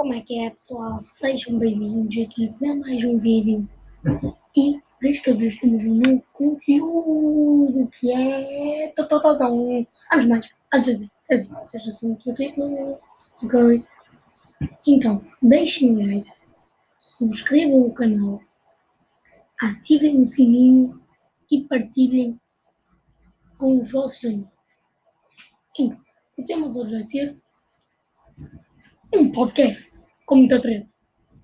Como é que é, pessoal? Sejam bem-vindos aqui para mais um vídeo. E desta vez temos um novo conteúdo que é. Antes mais, antes de seja assim. Ok? Então, deixem um like, subscrevam o canal, ativem o sininho e partilhem com os vossos amigos. Então, o tema de hoje vai ser um podcast com muita treta.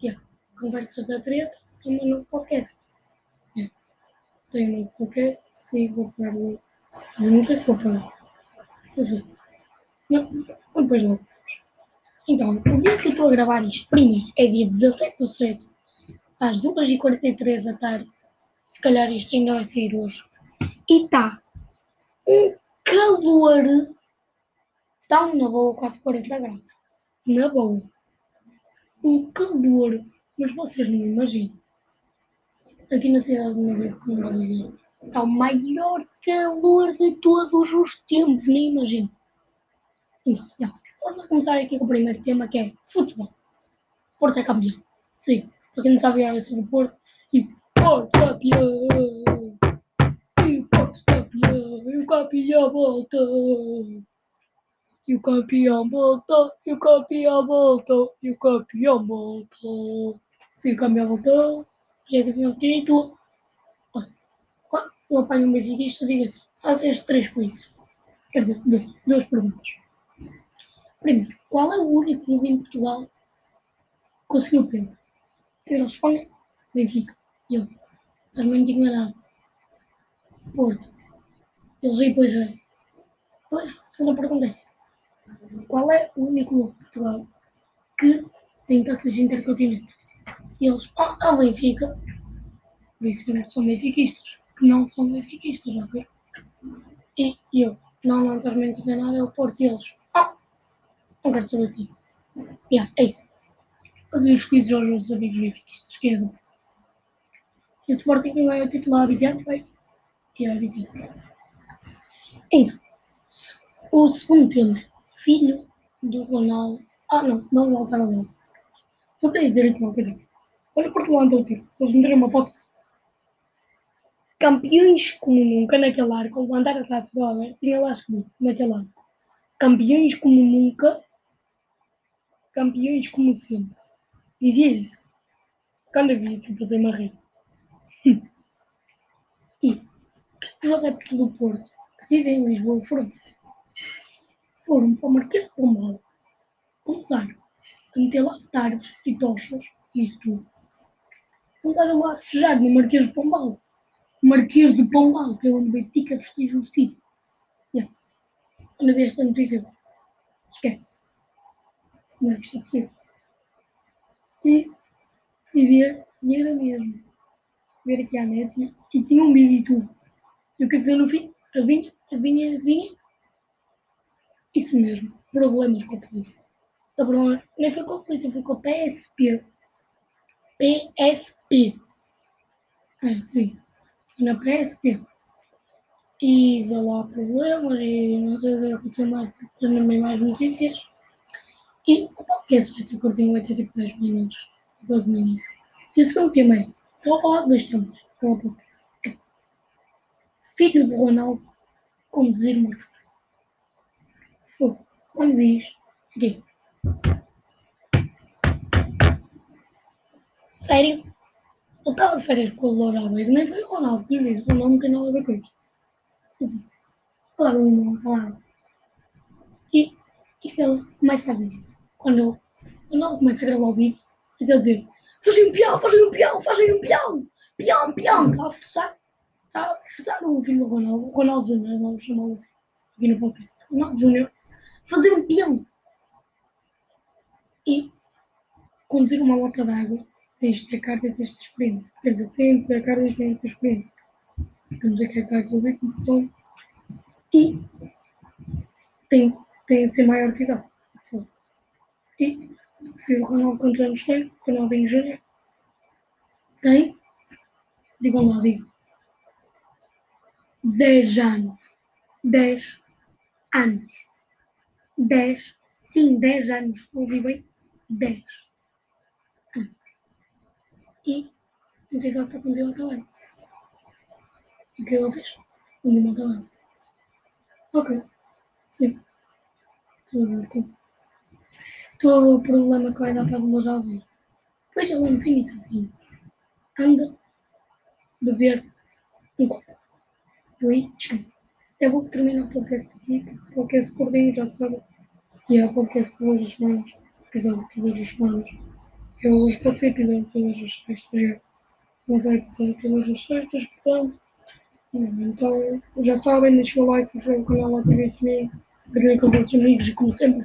Yeah. Conversas da treta é um novo podcast. Yeah. Tenho um novo podcast, sim, vou parar o. Se vou parar. Não depois logo. Então, o dia que eu estou a gravar isto, primeiro, é dia 17 de 7, às 2h43 da tarde. Se calhar isto ainda vai sair hoje. E está um calor. Está na boa, quase 40 graus na boa. Um calor, mas vocês não imaginam. Aqui na cidade de dizer, está o maior calor de todos os tempos, nem imagino. Então, já, vamos começar aqui com o primeiro tema que é futebol. Porto é campeão. Sim, para quem não sabe, é esse do Porto. E Porto campeão! E Porto campeão! E o campeão volta! E o campeão voltou, e o campeão voltou, e o campeão voltou. Se o campeão voltou, já recebeu o título. Eu apanho benfiquista, digo assim, faça estes três quizzes. Quer dizer, duas, duas perguntas. Primeiro, qual é o único clube em Portugal que conseguiu o pênalti? Eles respondem, Benfica. E eu, estás muito enganado. Porto. Eles aí, pois é. Pois, segunda pergunta é. Qual é o único clube de Portugal que tem taças intercontinentais? E eles, ah, é o Benfica. Que são benfiquistas. Que não são benfiquistas, ok? E eu, não, não estás me nada, é o Porto. E eles, ah, não quero saber de ti. Yeah, é isso. Fazer os quizzes aos nossos amigos benfiquistas, que é do E o Sporting é o título habitante, vai? E é habitante. Então, o segundo tema filho do Ronaldo. Ah, não, vamos voltar ao volta. Eu queria dizer aqui uma coisa. Olha porque lá andou o tiro. Eles meteram uma foto. Campeões como nunca naquele arco, ao levantar a taça do Alberto, tinha lá escrito, naquele arco. Campeões como nunca, campeões como sempre. Dizia isso. Quando eu vi isso, eu passei-me rir. e os adeptos do Porto, que vivem em Lisboa, foram fazer foram para o Marquês de Pombal, começaram a meter lá tardes e tochas e isso tudo. Começaram lá a festejar no Marquês de Pombal. Marquês de Pombal, que é onde Benfica festeja os títulos. Yeah. Quando vi esta notícia, esquece. Não é que isto é possível. E fui ver, e era mesmo. Ver aqui à net e, e tinha um vídeo e tudo. E o que é que deu no fim? Adivinha? Adivinha? Adivinha? Isso mesmo, problemas com a polícia. Só problema, nem foi com a polícia, foi com a PSP. PSP. É, sim. Na PSP. E deu lá problemas e não sei o que aconteceu mais, também mais notícias. E o podcast vai ser curtinho, vai ter tipo 10 minutos. 12 no início. E o segundo tema é, só vou falar de dois temas. Pelo podcast. É. Filho de Ronaldo conduzir motor. Quando vi isto, fiquei. Sério? Eu estava de férias com o Loura Abeiro, nem foi o Ronaldo que disse, o não tem nada a ver com isso. Sim, sim. Falava de uma palavra. E, e ele começa a dizer, quando ele, quando ele começa a gravar o vídeo, diz ele dizer, fazem um peão, fazem um peão, fazem um peão, peão, peão, está a forçar, está a forçar o filho do Ronaldo, o Ronaldo Júnior, vamos chamá-lo assim, aqui no podcast, Ronaldo Júnior, fazer um peão. E conduzir uma moto d'água, tens de ter carta e tens de ter experiência. Quer dizer, tens de ter carta e tens de ter experiência. Vamos ver que é que está aqui o veículo, então. E tem, tem a ser maior de idade. E o Ronaldo, quantos anos tem? Ronaldinho Júnior. Tem? Digam lá, digam. 10 anos. 10 anos. 10, sim, 10 anos, ouvi bem? 10 anos. E idade para conduzir o que ele fez? Conduziu o automóvel. Ok. Sim. Ver. Estou a ver o problema que vai dar para onde eu já vi. Depois ele no fim disse assim: anda, beber um copo. Eu aí descanso. Vou terminar o podcast aqui, o podcast gordinho já sabe. E é o podcast todas as semanas. Episódio todas as semanas. Eu hoje pode ser episódio todas as sextas. já. Não sei episódio todas as sextas, portanto. Então, já sabem, deixem o like, se inscrevam no canal, ativem o sininho, partilhem com os vossos amigos e como sempre,